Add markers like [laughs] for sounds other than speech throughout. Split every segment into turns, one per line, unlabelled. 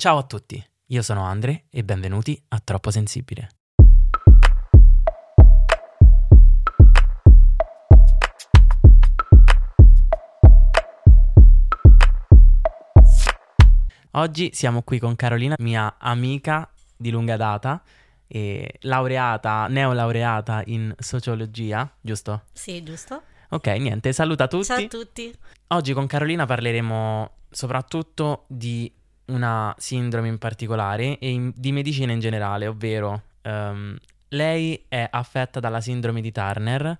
Ciao a tutti, io sono Andre e benvenuti a Troppo Sensibile. Oggi siamo qui con Carolina, mia amica di lunga data, e laureata, neolaureata in sociologia, giusto?
Sì, giusto.
Ok, niente, saluta tutti.
Ciao a tutti.
Oggi con Carolina parleremo soprattutto di una sindrome in particolare e in- di medicina in generale, ovvero ehm, lei è affetta dalla sindrome di Turner,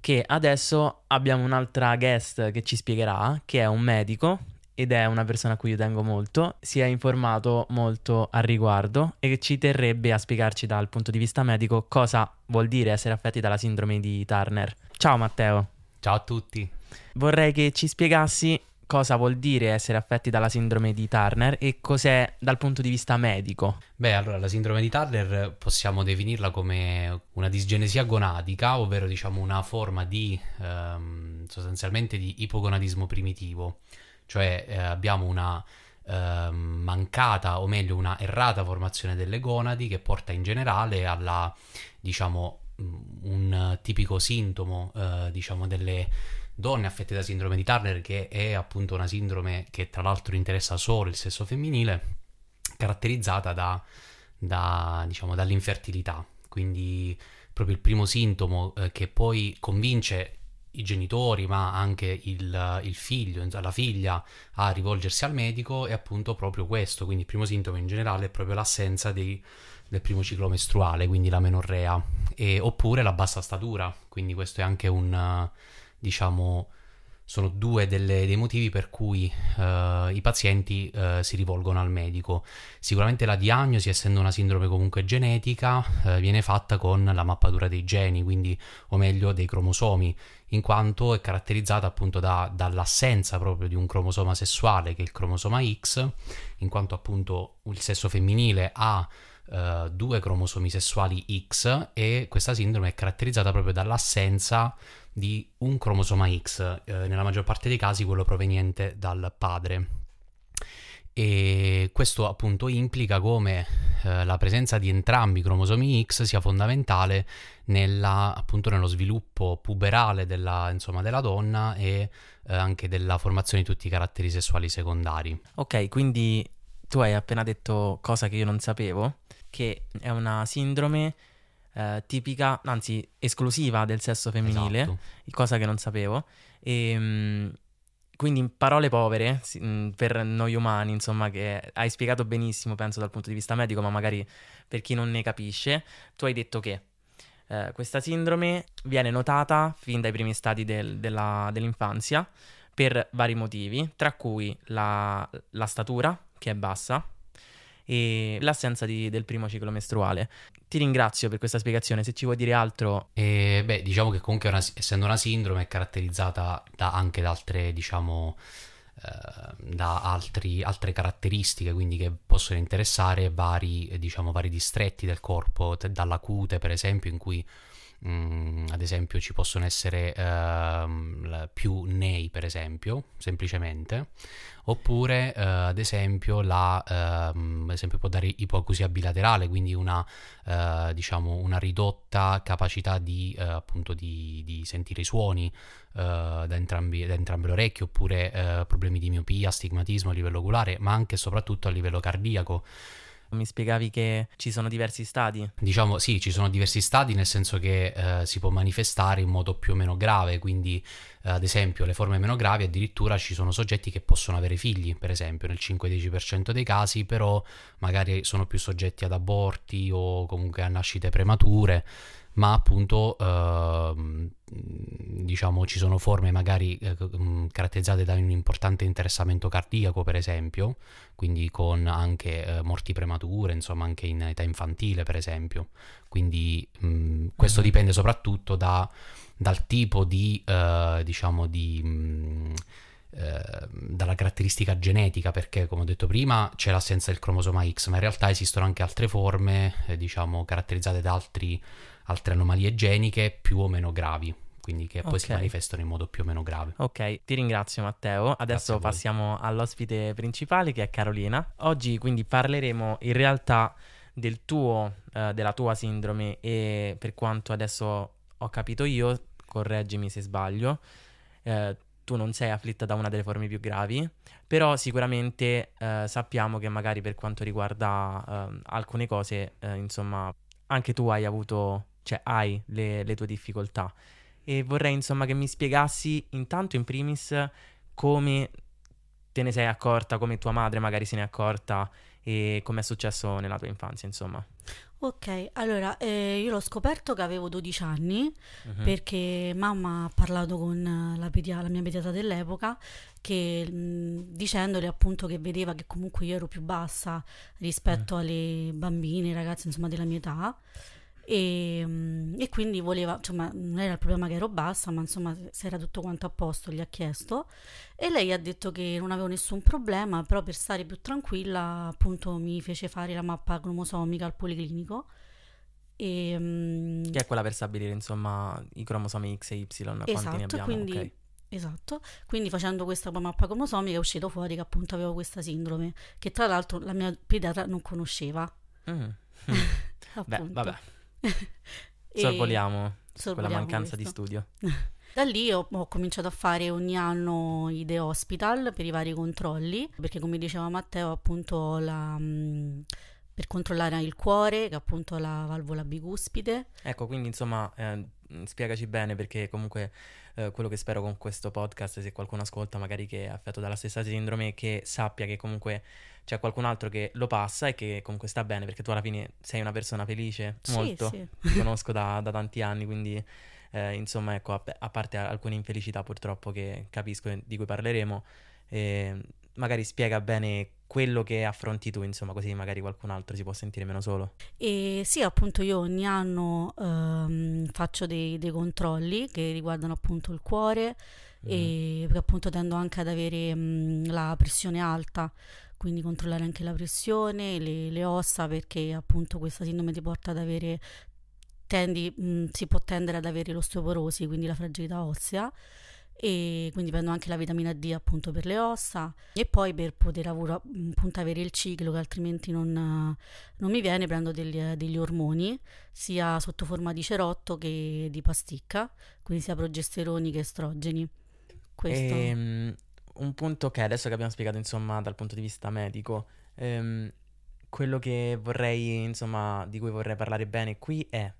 che adesso abbiamo un'altra guest che ci spiegherà, che è un medico ed è una persona a cui io tengo molto, si è informato molto al riguardo e ci terrebbe a spiegarci dal punto di vista medico cosa vuol dire essere affetti dalla sindrome di Turner. Ciao Matteo,
Ciao a tutti.
vorrei che ci spiegassi cosa vuol dire essere affetti dalla sindrome di Turner e cos'è dal punto di vista medico.
Beh, allora la sindrome di Turner possiamo definirla come una disgenesia gonadica, ovvero diciamo una forma di ehm, sostanzialmente di ipogonadismo primitivo, cioè eh, abbiamo una ehm, mancata o meglio una errata formazione delle gonadi che porta in generale alla diciamo mh, un tipico sintomo eh, diciamo delle donne affette da sindrome di Turner che è appunto una sindrome che tra l'altro interessa solo il sesso femminile caratterizzata da, da, diciamo, dall'infertilità. Quindi proprio il primo sintomo eh, che poi convince i genitori, ma anche il, il figlio, la figlia, a rivolgersi al medico è appunto proprio questo. Quindi il primo sintomo in generale è proprio l'assenza dei- del primo ciclo mestruale, quindi la menorrea, e- oppure la bassa statura. Quindi questo è anche un, diciamo, sono due delle- dei motivi per cui eh, i pazienti eh, si rivolgono al medico. Sicuramente la diagnosi, essendo una sindrome comunque genetica, eh, viene fatta con la mappatura dei geni, quindi, o meglio, dei cromosomi, in quanto è caratterizzata appunto da- dall'assenza proprio di un cromosoma sessuale, che è il cromosoma X, in quanto appunto il sesso femminile ha eh, due cromosomi sessuali X e questa sindrome è caratterizzata proprio dall'assenza di un cromosoma X, eh, nella maggior parte dei casi quello proveniente dal padre. E questo appunto implica come eh, la presenza di entrambi i cromosomi X sia fondamentale nella, appunto nello sviluppo puberale della, insomma, della donna e eh, anche della formazione di tutti i caratteri sessuali secondari.
Ok, quindi tu hai appena detto cosa che io non sapevo, che è una sindrome eh, tipica, anzi esclusiva del sesso femminile,
Esatto.
cosa che non sapevo. E, mm, quindi in parole povere, mm, per noi umani, insomma, che hai spiegato benissimo, penso dal punto di vista medico, ma magari per chi non ne capisce, tu hai detto che eh, questa sindrome viene notata fin dai primi stadi del- della- dell'infanzia per vari motivi, tra cui la, la statura, che è bassa, e l'assenza di- del primo ciclo mestruale. Ti ringrazio per questa spiegazione, se ci vuoi dire altro
E beh, diciamo che comunque una- essendo una sindrome è caratterizzata da- anche da altre, diciamo, eh, da altri- altre caratteristiche, quindi che possono interessare vari, eh, diciamo, vari distretti del corpo, dalla cute per esempio, in cui mm, ad esempio ci possono essere la- più nei, per esempio, semplicemente, oppure eh, ad esempio la, ehm, ad esempio può dare ipoacusia bilaterale, quindi una eh, diciamo una ridotta capacità di eh, appunto di, di sentire i suoni da, entrambi, da entrambe le orecchie oppure problemi di miopia, astigmatismo a livello oculare ma anche e soprattutto a livello cardiaco
mi spiegavi che ci sono diversi stadi.
Diciamo sì, ci sono diversi stadi nel senso che eh, si può manifestare in modo più o meno grave, quindi eh, ad esempio le forme meno gravi addirittura ci sono soggetti che possono avere figli, per esempio nel 5-10% dei casi, però magari sono più soggetti ad aborti o comunque a nascite premature, ma appunto ehm, diciamo ci sono forme magari eh, mh, caratterizzate da un importante interessamento cardiaco, per esempio, quindi con anche eh, morti premature, insomma anche in età infantile per esempio. Quindi mh, questo
Mhm.
dipende soprattutto da- dal tipo di, eh, diciamo, di... mh, eh, dalla caratteristica genetica perché come ho detto prima c'è l'assenza del cromosoma X ma in realtà esistono anche altre forme eh, diciamo caratterizzate da altri- altre anomalie geniche più o meno gravi quindi che poi si
Ok.
manifestano in modo più o meno grave.
Ok, ti ringrazio Matteo. Adesso passiamo all'ospite principale che è Carolina. Oggi quindi parleremo in realtà del tuo, eh, della tua sindrome e per quanto adesso ho capito io, correggimi se sbaglio, eh, tu non sei afflitta da una delle forme più gravi, però sicuramente eh, sappiamo che magari per quanto riguarda ehm, alcune cose, eh, insomma, anche tu hai avuto, cioè hai le, le tue difficoltà. E vorrei insomma che mi spiegassi intanto in primis come te ne sei accorta, come tua madre magari se ne è accorta e come è successo nella tua infanzia, insomma.
Ok, allora eh, io l'ho scoperto che avevo 12 anni
Mhm.
perché mamma ha parlato con la, pedia- la mia pediatra dell'epoca che, mh, dicendole appunto che vedeva che comunque io ero più bassa rispetto alle bambine, ragazze insomma della mia età e, mh, e quindi voleva, insomma non era il problema che ero bassa ma insomma se era tutto quanto a posto gli ha chiesto e lei ha detto che non avevo nessun problema però per stare più tranquilla appunto mi fece fare la mappa cromosomica al policlinico e, mh,
Che è quella per stabilire insomma i cromosomi X e Y, quanti ne
Esatto,
abbiamo,
quindi,
ok.
esatto. Quindi facendo questa mappa cromosomica è uscito fuori che appunto avevo questa sindrome, che tra l'altro la mia pediatra non conosceva.
Mm. [laughs] Beh, vabbè, [laughs]
E
sorvoliamo quella
sorvoliamo
mancanza di
questo.
studio. [laughs]
Da lì ho, ho cominciato a fare ogni anno i The Hospital per i vari controlli, perché come diceva Matteo, appunto la, mh, per controllare il cuore, che appunto ho la valvola bicuspide.
Ecco, quindi insomma, eh, spiegaci bene perché comunque eh, quello che spero con questo podcast, se qualcuno ascolta magari che è affetto dalla stessa sindrome, che sappia che comunque c'è qualcun altro che lo passa e che comunque sta bene, perché tu alla fine sei una persona felice,
Sì,
molto,
sì.
ti conosco da, da tanti anni, quindi eh, insomma, ecco, a, a parte alcune infelicità purtroppo che capisco e di cui parleremo, eh, magari spiega bene quello che affronti tu, insomma, così magari qualcun altro si può sentire meno solo.
E sì, appunto io ogni anno ehm, faccio dei, dei controlli che riguardano appunto il cuore e perché appunto tendo anche ad avere mh, la pressione alta, quindi controllare anche la pressione, le, le ossa perché appunto questa sindrome ti porta ad avere, tendi, mh, si può tendere ad avere l'osteoporosi, quindi la fragilità ossea e quindi prendo anche la vitamina D appunto per le ossa. E poi per poter avura- appunto avere il ciclo che altrimenti non, non mi viene prendo degli, degli ormoni sia sotto forma di cerotto che di pasticca quindi sia progesteroni che estrogeni. Questo.
Ehm, un punto che adesso che abbiamo spiegato, insomma, dal punto di vista medico, ehm, quello che vorrei, insomma, di cui vorrei parlare bene qui è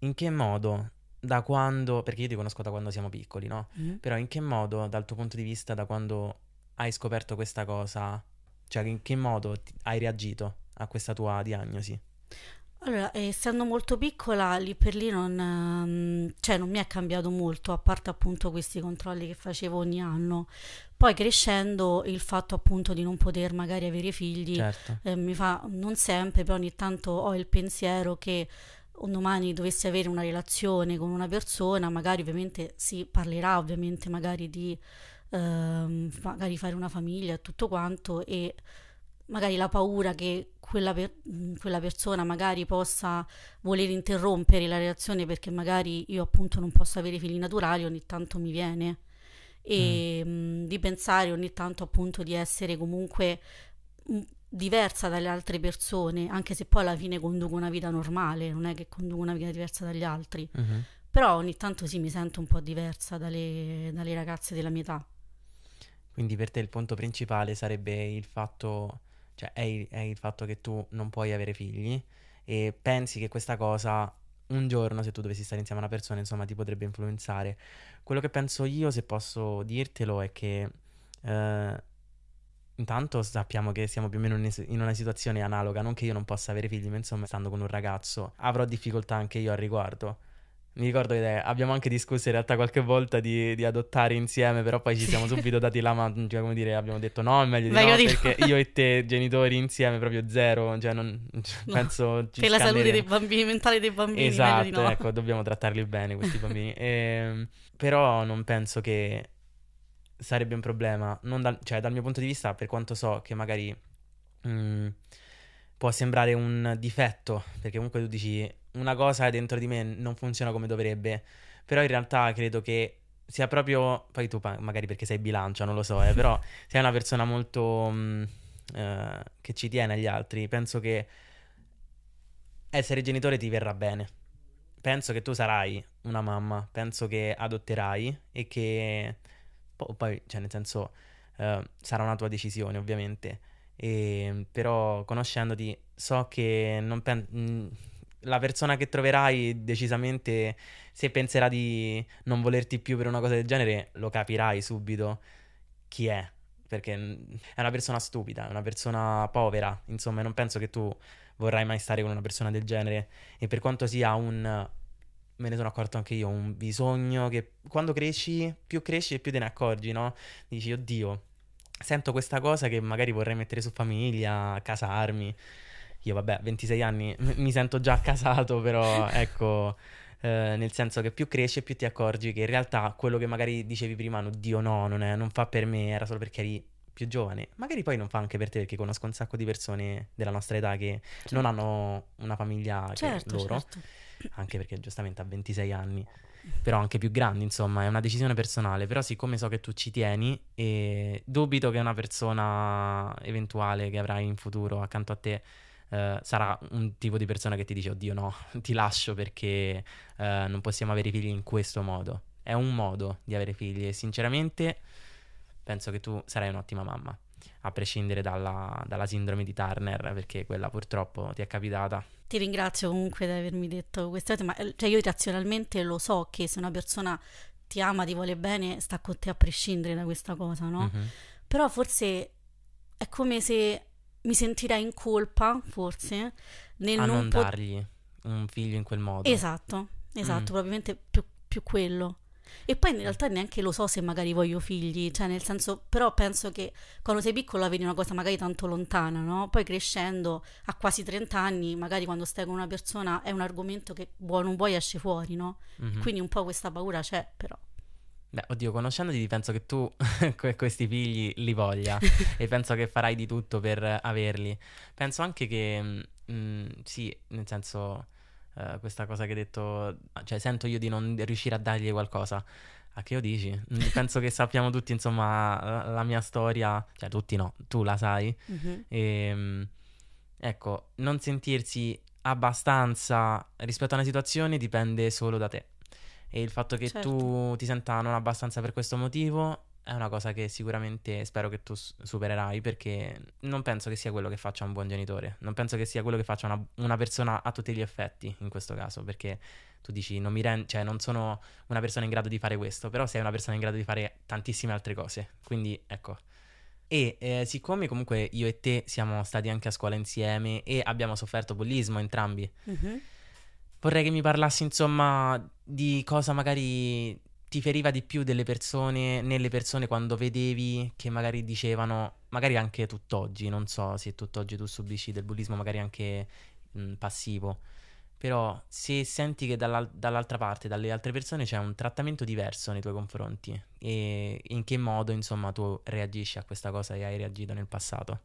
in che modo, da quando, perché io ti conosco da quando siamo piccoli, no?
Mm.
Però in che modo, dal tuo punto di vista, da quando hai scoperto questa cosa, cioè in che modo ti- hai reagito a questa tua diagnosi?
Allora, essendo molto piccola, lì per lì non, ehm, cioè non mi è cambiato molto, a parte appunto questi controlli che facevo ogni anno. Poi crescendo, il fatto appunto di non poter magari avere figli,
Certo.
eh, mi fa, non sempre, però ogni tanto ho il pensiero che un domani dovessi avere una relazione con una persona, magari ovviamente si parlerà ovviamente magari di ehm, magari fare una famiglia e tutto quanto e magari la paura che quella, per- quella persona magari possa voler interrompere la relazione perché magari io appunto non posso avere figli naturali ogni tanto mi viene. E mh, di pensare ogni tanto appunto di essere comunque mh, diversa dalle altre persone anche se poi alla fine conduco una vita normale non è che conduco una vita diversa dagli altri
Mhm.
però ogni tanto sì mi sento un po' diversa dalle, dalle ragazze della mia età
Quindi per te il punto principale sarebbe il fatto, cioè è il, è il fatto che tu non puoi avere figli e pensi che questa cosa un giorno, se tu dovessi stare insieme a una persona, insomma, ti potrebbe influenzare. Quello che penso io, se posso dirtelo, è che eh, intanto sappiamo che siamo più o meno in una situazione analoga, non che io non possa avere figli, ma insomma, stando con un ragazzo, avrò difficoltà anche io al riguardo. Mi ricordo che abbiamo anche discusso in realtà qualche volta di, di adottare insieme, però poi ci siamo subito dati la mano, cioè come dire, abbiamo detto no, è meglio di
Meglio
no,
di no.
perché io e te genitori insieme proprio zero, cioè non,
No.
penso ci
per la salute dei bambini mentale dei bambini
Esatto,
no.
ecco, dobbiamo trattarli bene questi bambini. [laughs] Ehm, però non penso che sarebbe un problema, dal, cioè dal mio punto di vista, per quanto so che magari mm, può sembrare un difetto, perché comunque tu dici una cosa dentro di me non funziona come dovrebbe, però in realtà credo che sia proprio, poi tu magari perché sei bilancia, non lo so, eh, però [laughs] sei una persona molto mh, mm, eh, che ci tiene agli altri, penso che essere genitore ti verrà bene. Penso che tu sarai una mamma, penso che adotterai e che poi, cioè nel senso, eh, sarà una tua decisione ovviamente, e, però conoscendoti so che non pen- mh, la persona che troverai decisamente, se penserà di non volerti più per una cosa del genere, lo capirai subito chi è. Perché è una persona stupida, è una persona povera. Insomma, non penso che tu vorrai mai stare con una persona del genere. E per quanto sia un. Me ne sono accorto anche io, un bisogno che quando cresci, più cresci e più te ne accorgi, no? Dici, oddio, sento questa cosa che magari vorrei mettere su famiglia, casarmi. Io, vabbè, a 26 anni m- [laughs] mi sento già casato, però ecco, eh, nel senso che più cresci e più ti accorgi che in realtà quello che magari dicevi prima, oddio no, non, è, non fa per me, era solo perché eri più giovane. Magari poi non fa anche per te, perché conosco un sacco di persone della nostra età che certo. non hanno una famiglia certo, loro, certo. Anche perché giustamente a 26 anni però anche più grandi, insomma, è una decisione personale, però siccome so che tu ci tieni e dubito che una persona eventuale che avrai in futuro accanto a te Uh, sarà un tipo di persona che ti dice oddio no, [laughs] ti lascio perché uh, non possiamo avere figli in questo modo. È un modo di avere figli e sinceramente penso che tu sarai un'ottima mamma, a prescindere dalla, dalla sindrome di Turner, perché quella purtroppo ti è capitata.
Ti ringrazio comunque di avermi detto queste cose, ma cioè io razionalmente lo so che se una persona ti ama, ti vuole bene, sta con te a prescindere da questa cosa, no? Mm-hmm. Però forse è come se mi sentirei in colpa, forse,
nel a non, non pot- dargli un figlio in quel modo.
Esatto, esatto, mm. probabilmente più, più, quello. E poi in realtà neanche lo so se magari voglio figli, cioè nel senso, però penso che quando sei piccolo la vedi una cosa magari tanto lontana, no? Poi crescendo a quasi 30 anni, magari quando stai con una persona è un argomento che vuoi non vuoi esce fuori, no? Mm-hmm. Quindi un po' questa paura c'è, però.
Beh, oddio, conoscendoti penso che tu [laughs] questi figli li voglia [laughs] e penso che farai di tutto per averli. Penso anche che, mh, mm, sì, nel senso, uh, questa cosa che hai detto, cioè sento io di non riuscire a dargli qualcosa. A che lo dici? Mm, [laughs] penso che sappiamo tutti, insomma, la, la, mia storia, cioè tutti no, tu la sai. Mm-hmm. E, mh, ecco, non sentirsi abbastanza rispetto a una situazione dipende solo da te e il fatto che certo. tu ti senta non abbastanza per questo motivo è una cosa che sicuramente spero che tu supererai perché non penso che sia quello che faccia un buon genitore, non penso che sia quello che faccia una, una persona a tutti gli effetti in questo caso, perché tu dici non mi rend- cioè non sono una persona in grado di fare questo, però sei una persona in grado di fare tantissime altre cose, quindi ecco. E eh, siccome comunque io e te siamo stati anche a scuola insieme e abbiamo sofferto bullismo entrambi, mm-hmm Vorrei che mi parlassi, insomma, di cosa magari ti feriva di più delle persone, nelle persone quando vedevi che magari dicevano, magari anche tutt'oggi, non so se tutt'oggi tu subisci del bullismo, magari anche mh, passivo, però se senti che dalla, dall'altra parte, dalle altre persone, c'è un trattamento diverso nei tuoi confronti e in che modo, insomma, tu reagisci a questa cosa e hai reagito nel passato.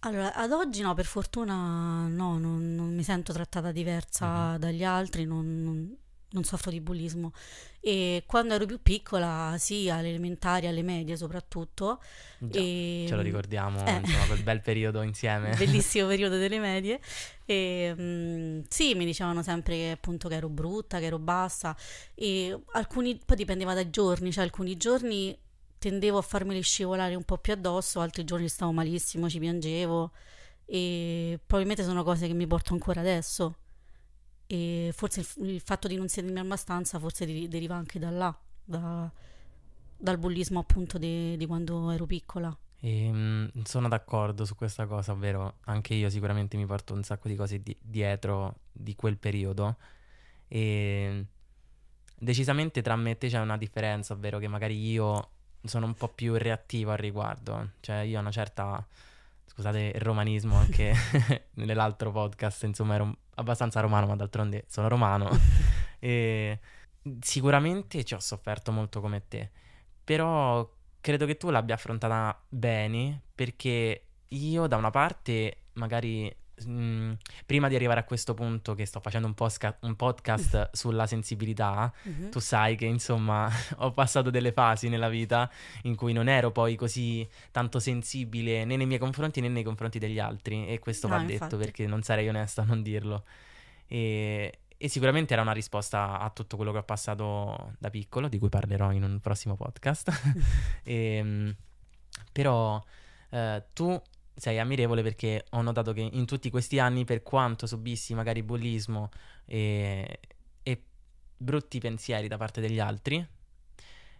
Allora, ad oggi no, per fortuna no, non, non mi sento trattata diversa uh-huh. dagli altri, non, non, non, soffro di bullismo. E quando ero più piccola, sì, alle elementari, alle medie soprattutto.
Già, e... Ce lo ricordiamo, eh. insomma, quel bel periodo insieme. [laughs]
Bellissimo [laughs] periodo delle medie. E, mh, mm, sì, mi dicevano sempre che appunto che ero brutta, che ero bassa. E alcuni, poi dipendeva dai giorni, cioè alcuni giorni tendevo a farmeli scivolare un po' più addosso, altri giorni stavo malissimo, ci piangevo e probabilmente sono cose che mi porto ancora adesso e forse il, il fatto di non sentirmi abbastanza forse di, deriva anche da là, da, dal bullismo appunto di, quando ero piccola.
E, ehm, sono d'accordo su questa cosa, ovvero anche io sicuramente mi porto un sacco di cose di, dietro di quel periodo e decisamente tra me e te c'è una differenza, ovvero che magari io sono un po' più reattivo al riguardo. Cioè, io ho una certa. Scusate il romanismo anche [laughs] nell'altro podcast, insomma, ero abbastanza romano, ma d'altronde sono romano. [laughs] e sicuramente ci ho sofferto molto come te. Però credo che tu l'abbia affrontata bene perché io da una parte magari mh, prima di arrivare a questo punto che sto facendo un, posca- un podcast [laughs] sulla sensibilità,
Mhm.
tu sai che insomma [laughs] ho passato delle fasi nella vita in cui non ero poi così tanto sensibile né nei miei confronti né nei confronti degli altri e questo
No,
va detto
infatti.
perché non sarei onesta a non dirlo. E, e sicuramente era una risposta a tutto quello che ho passato da piccolo, di cui parlerò in un prossimo podcast. [laughs] Ehm, però eh, tu sei ammirevole perché ho notato che in tutti questi anni, per quanto subissi magari bullismo e, e brutti pensieri da parte degli altri,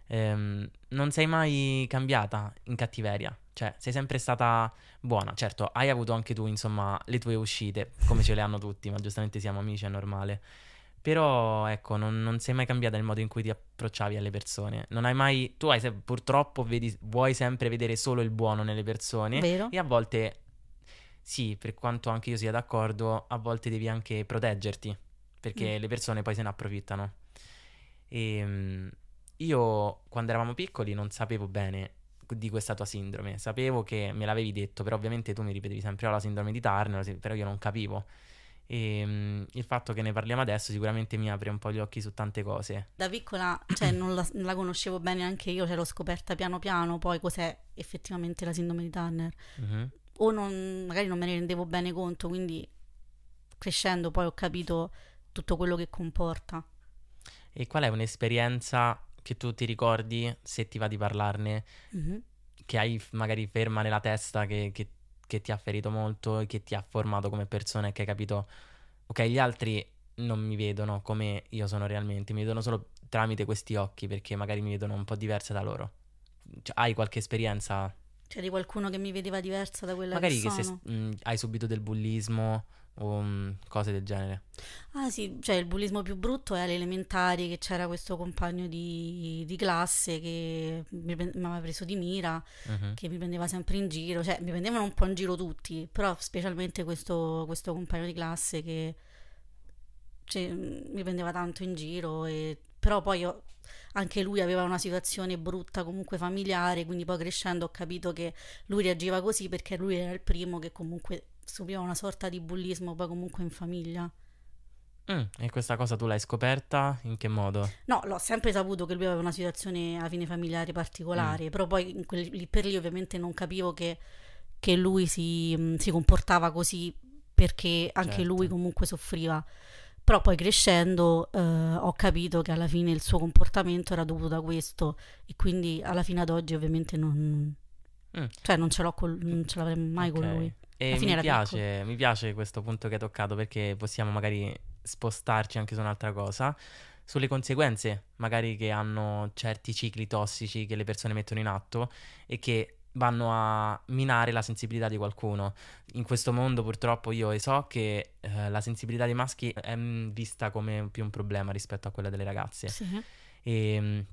ehm, non sei mai cambiata in cattiveria. Cioè, sei sempre stata buona. Certo, hai avuto anche tu, insomma, le tue uscite, come ce le hanno tutti, ma giustamente siamo amici, è normale. Però, ecco, non, non sei mai cambiata nel modo in cui ti approcciavi alle persone. Non hai mai... Tu hai se- purtroppo vedi, vuoi sempre vedere solo il buono nelle persone.
Vero?
E a volte, sì, per quanto anche io sia d'accordo, a volte devi anche proteggerti, perché
Mm.
le persone poi se ne approfittano. E mm, io, quando eravamo piccoli, non sapevo bene di questa tua sindrome. Sapevo che me l'avevi detto, però ovviamente tu mi ripetevi sempre "Oh, la sindrome di Turner, sì", però io non capivo. E mm, il fatto che ne parliamo adesso sicuramente mi apre un po' gli occhi su tante cose.
Da piccola, cioè, [clears throat] non la, non la conoscevo bene anche io, cioè, l'ho scoperta piano piano, poi cos'è effettivamente la sindrome di Turner.
Mhm.
O non- magari non me ne rendevo bene conto, quindi crescendo poi ho capito tutto quello che comporta.
E qual è un'esperienza che tu ti ricordi, se ti va di parlarne,
Mhm.
che hai magari ferma nella testa che, che- che ti ha ferito molto e che ti ha formato come persona e che hai capito, ok, gli altri non mi vedono come io sono realmente, mi vedono solo tramite questi occhi perché magari mi vedono un po' diversa da loro. Cioè, hai qualche esperienza,
Cioè di qualcuno che mi vedeva diversa da quella
magari
che
che se
sono.
mh, hai subito del bullismo o mh, cose del genere.
Ah sì, cioè il bullismo più brutto è alle elementari che c'era questo compagno di, di classe che mi, pre- mi aveva preso di mira,
Mhm.
che mi prendeva sempre in giro, cioè mi prendevano un po' in giro tutti, però specialmente questo, questo compagno di classe che cioè, mi prendeva tanto in giro, e, però poi io- anche lui aveva una situazione brutta comunque familiare, quindi poi crescendo ho capito che lui reagiva così perché lui era il primo che comunque subiva una sorta di bullismo poi comunque in famiglia.
Mm, e questa cosa tu l'hai scoperta? In che modo?
No, l'ho sempre saputo che lui aveva una situazione a fine familiare particolare, però poi quel- lì per lì ovviamente non capivo che, che lui si, mh, si comportava così perché anche
Certo.
lui comunque soffriva. Però poi crescendo eh, ho capito che alla fine il suo comportamento era dovuto a questo e quindi alla fine ad oggi ovviamente non,
Mm.
cioè non ce l'ho col- non ce l'avrei mai con
Ok.
lui.
E mi piace, mi piace questo punto che hai toccato perché possiamo magari spostarci anche su un'altra cosa, sulle conseguenze magari che hanno certi cicli tossici che le persone mettono in atto e che vanno a minare la sensibilità di qualcuno. In questo mondo purtroppo io so che eh, la sensibilità dei maschi è mm, vista come più un problema rispetto a quella delle ragazze.
Sì.
E mh,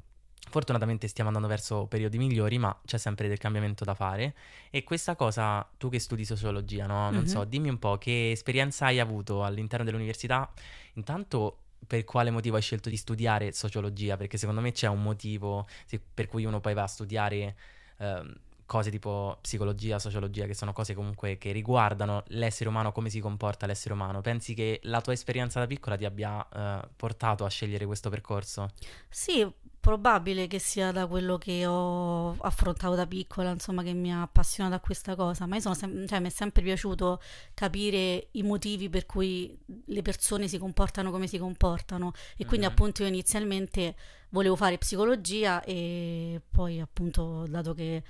fortunatamente stiamo andando verso periodi migliori, ma c'è sempre del cambiamento da fare. E questa cosa, tu che studi sociologia, no? Non
Mhm.
so, dimmi un po' che esperienza hai avuto all'interno dell'università. Intanto, per quale motivo hai scelto di studiare sociologia? Perché secondo me c'è un motivo se- per cui uno poi va a studiare ehm, cose tipo psicologia, sociologia, che sono cose comunque che riguardano l'essere umano, come si comporta l'essere umano. Pensi che la tua esperienza da piccola ti abbia eh, portato a scegliere questo percorso?
Sì, probabile che sia da quello che ho affrontato da piccola, insomma, che mi ha appassionato a questa cosa. Ma io sem- cioè, mi è sempre piaciuto capire i motivi per cui le persone si comportano come si comportano. E quindi,
Mhm.
appunto, io inizialmente volevo fare psicologia e poi, appunto, dato che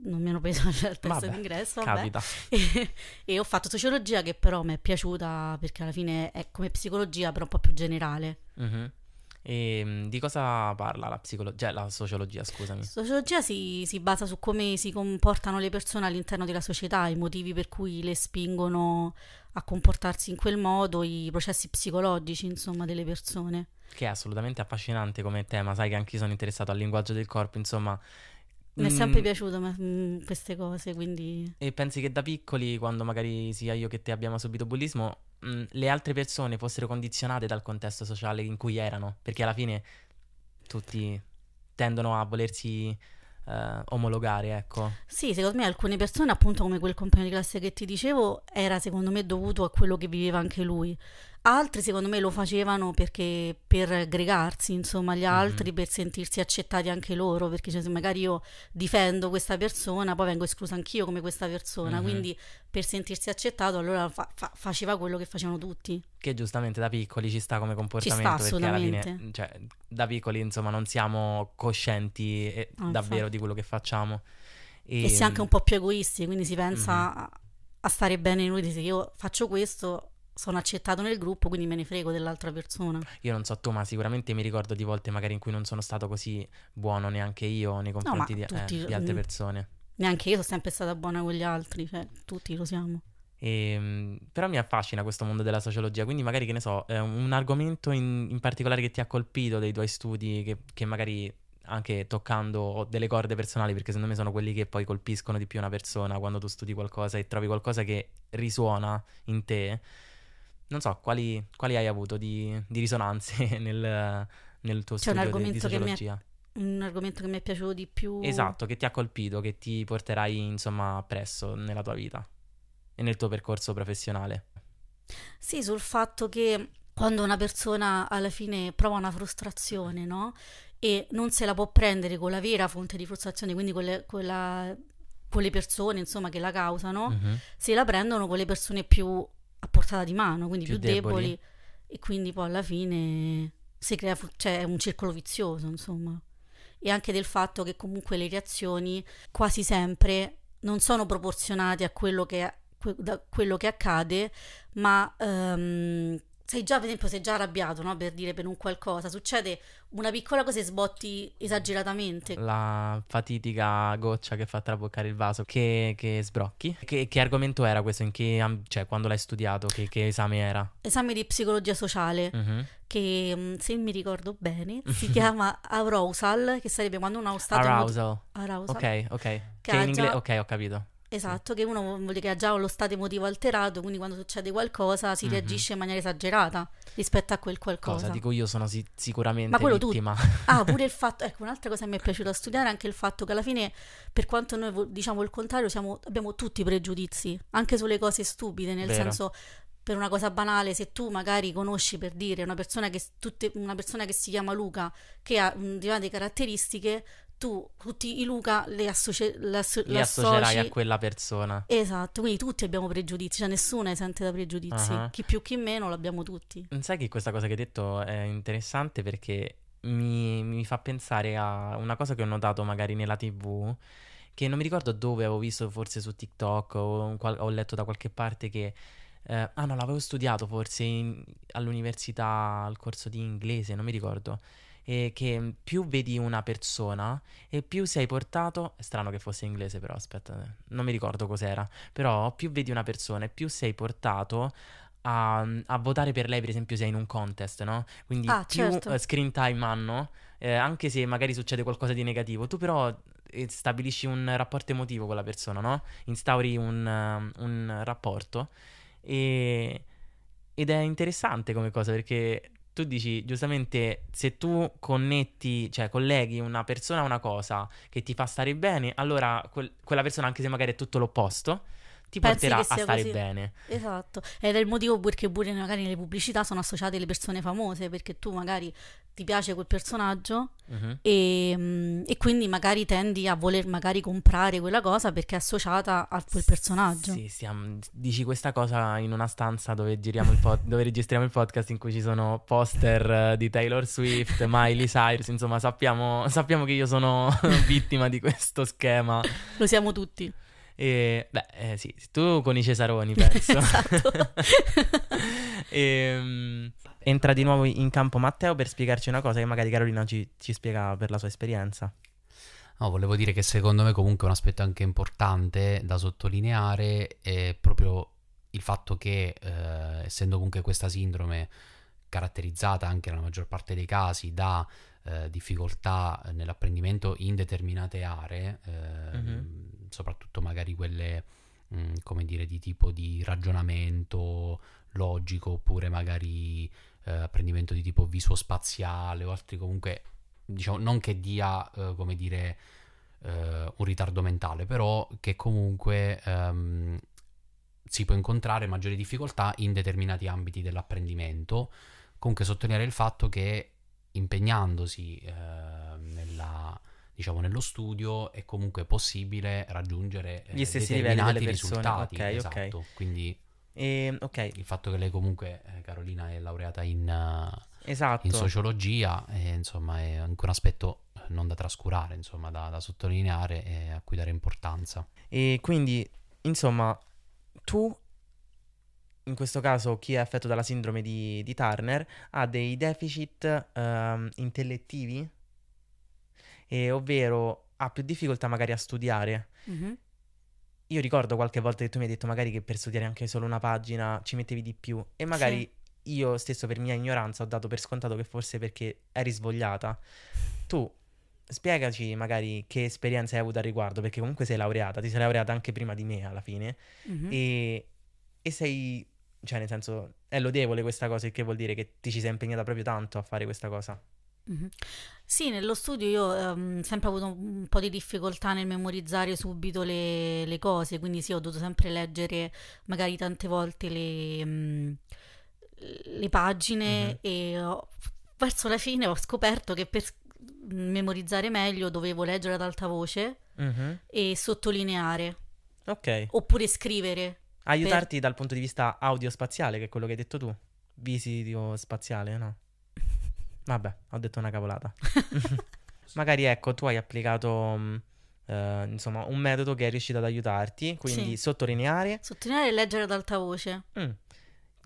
non mi hanno preso [laughs] al test
Vabbè,
d'ingresso, vabbè, e, [laughs] e ho fatto sociologia che però mi è piaciuta perché alla fine è come psicologia, però un po' più generale.
Mhm. E mh, di cosa parla la psicologia, la sociologia, scusami.
Sociologia si, si basa su come si comportano le persone all'interno della società, i motivi per cui le spingono a comportarsi in quel modo, i processi psicologici, insomma, delle persone.
Che è assolutamente affascinante come tema, sai che anche io sono interessato al linguaggio del corpo, insomma.
Mi è
Mm,
sempre piaciuto ma- mm, queste cose, quindi
E pensi che da piccoli, quando magari sia io che te abbiamo subito bullismo, mh, le altre persone fossero condizionate dal contesto sociale in cui erano? Perché alla fine tutti tendono a volersi eh, omologare, ecco.
Sì, secondo me alcune persone, appunto come quel compagno di classe che ti dicevo, era secondo me dovuto a quello che viveva anche lui. Altri secondo me lo facevano perché per gregarsi, insomma, agli altri, mm-hmm. per sentirsi accettati anche loro, perché cioè, se magari io difendo questa persona, poi vengo esclusa anch'io come questa persona, mm-hmm. quindi per sentirsi accettato allora fa- fa- faceva quello che facevano tutti.
Che giustamente da piccoli ci sta come comportamento,
ci sta,
perché alla fine, cioè, da piccoli insomma non siamo coscienti e, ah, davvero infatti. di quello che facciamo.
E, e si è anche un po' più egoisti, quindi si pensa mm-hmm. a stare bene in noi, se io faccio questo sono accettato nel gruppo, quindi me ne frego dell'altra persona.
Io non so tu, ma sicuramente mi ricordo di volte magari in cui non sono stato così buono neanche io nei confronti no, di, tutti, eh, di, altre persone.
Neanche io sono sempre stata buona con gli altri, cioè tutti lo siamo.
E, ehm, però mi affascina questo mondo della sociologia, quindi magari che ne so, eh, un argomento in, in, particolare che ti ha colpito dei tuoi studi, che, che magari anche toccando delle corde personali, perché secondo me sono quelli che poi colpiscono di più una persona quando tu studi qualcosa e trovi qualcosa che risuona in te non so, quali, quali hai avuto di, di risonanze [laughs] nel, nel tuo C'è studio di, di sociologia?
un argomento che mi è piaciuto di più.
Esatto, che ti ha colpito, che ti porterai insomma presso nella tua vita e nel tuo percorso professionale.
Sì, sul fatto che quando una persona alla fine prova una frustrazione, no? E non se la può prendere con la vera fonte di frustrazione, quindi con le, con la, con le persone insomma che la causano, uh-huh. se la prendono con le persone più a portata di mano, quindi più, più deboli. deboli. e quindi poi alla fine si crea cioè, un circolo vizioso, insomma. E anche del fatto che comunque le reazioni quasi sempre non sono proporzionate a quello che, quello che accade, ma um, sei già, per esempio, sei già arrabbiato, no? Per dire per un qualcosa, succede una piccola cosa e sbotti esageratamente.
La fatidica goccia che fa traboccare il vaso, che, che sbrocchi. Che, che, argomento era questo? In che, cioè, quando l'hai studiato? Che, che esame era?
Esame di psicologia sociale, uh-huh. che mm, se mi ricordo bene si [laughs] chiama arousal, che sarebbe quando uno ha stato...
Arousal.
Mot- arousal.
Ok, ok. Che, che in inglese... Ok, ho capito.
Esatto, che uno vuol dire che ha già lo stato emotivo alterato, quindi quando succede qualcosa si mm-hmm. reagisce in maniera esagerata rispetto a quel qualcosa.
Cosa dico io sono si- sicuramente Ma quello vittima.
Tu... Ah, pure il [laughs] fatto, ecco, un'altra cosa che mi è piaciuta studiare è anche il fatto che alla fine, per quanto noi diciamo il contrario, siamo, abbiamo tutti pregiudizi, anche sulle cose stupide, nel Vero. senso per una cosa banale, se tu magari conosci per dire una persona che, tutte, una persona che si chiama Luca, che ha determinate caratteristiche, tu tutti i Luca le, associ- le, asso-
li associerai a quella persona.
Esatto, quindi tutti abbiamo pregiudizi, cioè nessuno è esente da pregiudizi, uh-huh. chi più chi meno l'abbiamo tutti.
Sai che questa cosa che hai detto è interessante perché mi, mi fa pensare a una cosa che ho notato magari nella tv, che non mi ricordo dove avevo visto, forse su TikTok o qual- ho letto da qualche parte che... Eh, ah no, l'avevo studiato forse in, all'università al corso di inglese, non mi ricordo e che più vedi una persona e più sei portato, è strano che fosse in inglese però aspetta, non mi ricordo cos'era, però più vedi una persona e più sei portato a, a votare per lei per esempio se è in un contest, no? Quindi
ah,
più
certo.
uh, screen time hanno, eh, anche se magari succede qualcosa di negativo, tu però eh, stabilisci un rapporto emotivo con la persona, no? Instauri un, uh, un rapporto e... Ed è interessante come cosa perché tu dici giustamente se tu connetti, cioè colleghi una persona a una cosa che ti fa stare bene, allora quel, quella persona, anche se magari è tutto l'opposto, ti Pensi porterà a stare
così.
bene.
Esatto, ed è il motivo perché pure magari nelle pubblicità sono associate le persone famose, perché tu magari ti piace quel personaggio uh-huh. e, mm, e, quindi magari tendi a voler magari comprare quella cosa perché è associata a quel personaggio.
Sì, stiamo, dici questa cosa in una stanza dove, pod, dove, registriamo il podcast in cui ci sono poster eh, di Taylor Swift, [laughs] Miley Cyrus, insomma sappiamo, sappiamo che io sono [laughs] vittima di questo schema.
Lo siamo tutti.
E, beh, eh, sì, tu con i Cesaroni, penso. [laughs]
esatto. [laughs]
e, um, entra di nuovo in campo Matteo per spiegarci una cosa che magari Carolina ci, ci spiega per la sua esperienza.
No, volevo dire che secondo me comunque un aspetto anche importante da sottolineare è proprio il fatto che, eh, essendo comunque questa sindrome caratterizzata anche nella maggior parte dei casi da eh, difficoltà nell'apprendimento in determinate aree, eh, mm-hmm soprattutto magari quelle, mh, mm, come dire, di tipo di ragionamento logico oppure magari eh, apprendimento di tipo visuo-spaziale o altri comunque, diciamo, non che dia, eh, come dire, eh, un ritardo mentale, però che comunque ehm, si può incontrare maggiori difficoltà in determinati ambiti dell'apprendimento. Comunque sottolineare il fatto che impegnandosi eh, nella, diciamo, nello studio è comunque possibile raggiungere
eh, gli stessi livelli delle persone.
risultati.
Ok,
esatto.
ok.
Quindi
E, ok,
il fatto che lei comunque, eh, Carolina, è laureata in, eh,
esatto.
in sociologia, eh, insomma, è anche un aspetto eh, non da trascurare, insomma, da, da sottolineare e a cui dare importanza.
E quindi, insomma, tu, in questo caso chi è affetto dalla sindrome di, di Turner, ha dei deficit ehm, intellettivi, e ovvero ha più difficoltà magari a studiare.
Mhm.
Io ricordo qualche volta che tu mi hai detto magari che per studiare anche solo una pagina ci mettevi di più e magari io stesso per mia ignoranza ho dato per scontato che forse perché eri svogliata. Tu spiegaci magari che esperienza hai avuto al riguardo, perché comunque sei laureata, ti sei laureata anche prima di me alla fine
Mhm.
e, e sei, cioè nel senso, è lodevole questa cosa, il che vuol dire che ti ci sei impegnata proprio tanto a fare questa cosa.
Sì, nello studio io ho sempre avuto un po' di difficoltà nel memorizzare subito le, le cose, quindi sì, ho dovuto sempre leggere magari tante volte le, mm, le pagine
Mhm.
e ho- verso la fine ho scoperto che per memorizzare meglio dovevo leggere ad alta voce
Mhm.
e sottolineare
Ok.
oppure scrivere.
Aiutarti dal punto di vista audiospaziale, che è quello che hai detto tu. Visio spaziale, no? Vabbè, ho detto una cavolata. [laughs] [laughs] Magari ecco, tu hai applicato mh, eh, insomma un metodo che è riuscito ad aiutarti, quindi
Sì.
sottolineare.
Sottolineare e leggere ad alta voce.
Mm.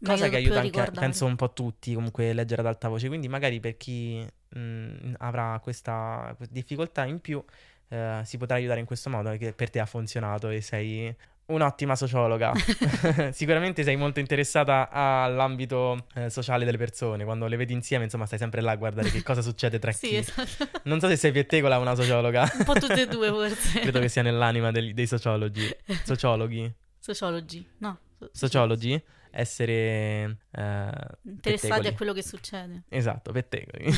Cosa che
più
aiuta anche,
ricordare.
penso, un po' tutti comunque leggere ad alta voce. Quindi magari per chi mh, avrà questa difficoltà in più eh, si potrà aiutare in questo modo, che per te ha funzionato e sei un'ottima sociologa. [laughs] [laughs] Sicuramente sei molto interessata all'ambito eh, sociale delle persone. Quando le vedi insieme, insomma, stai sempre là a guardare che cosa succede tra [laughs]
Sì,
chi.
esatto.
Non so se sei pettegola o una sociologa.
Un po' tutte e due forse.
Credo che sia nell'anima degli- dei sociologi. Sociologhi.
Sociologi, no. so-
Sociologi. Essere eh,
Interessati
pettegoli.
a quello che succede.
Esatto, pettegoli.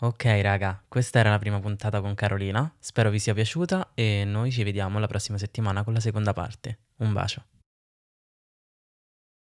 Ok, raga, questa era la prima puntata con Carolina. Spero vi sia piaciuta e noi ci vediamo la prossima settimana con la seconda parte. Un bacio.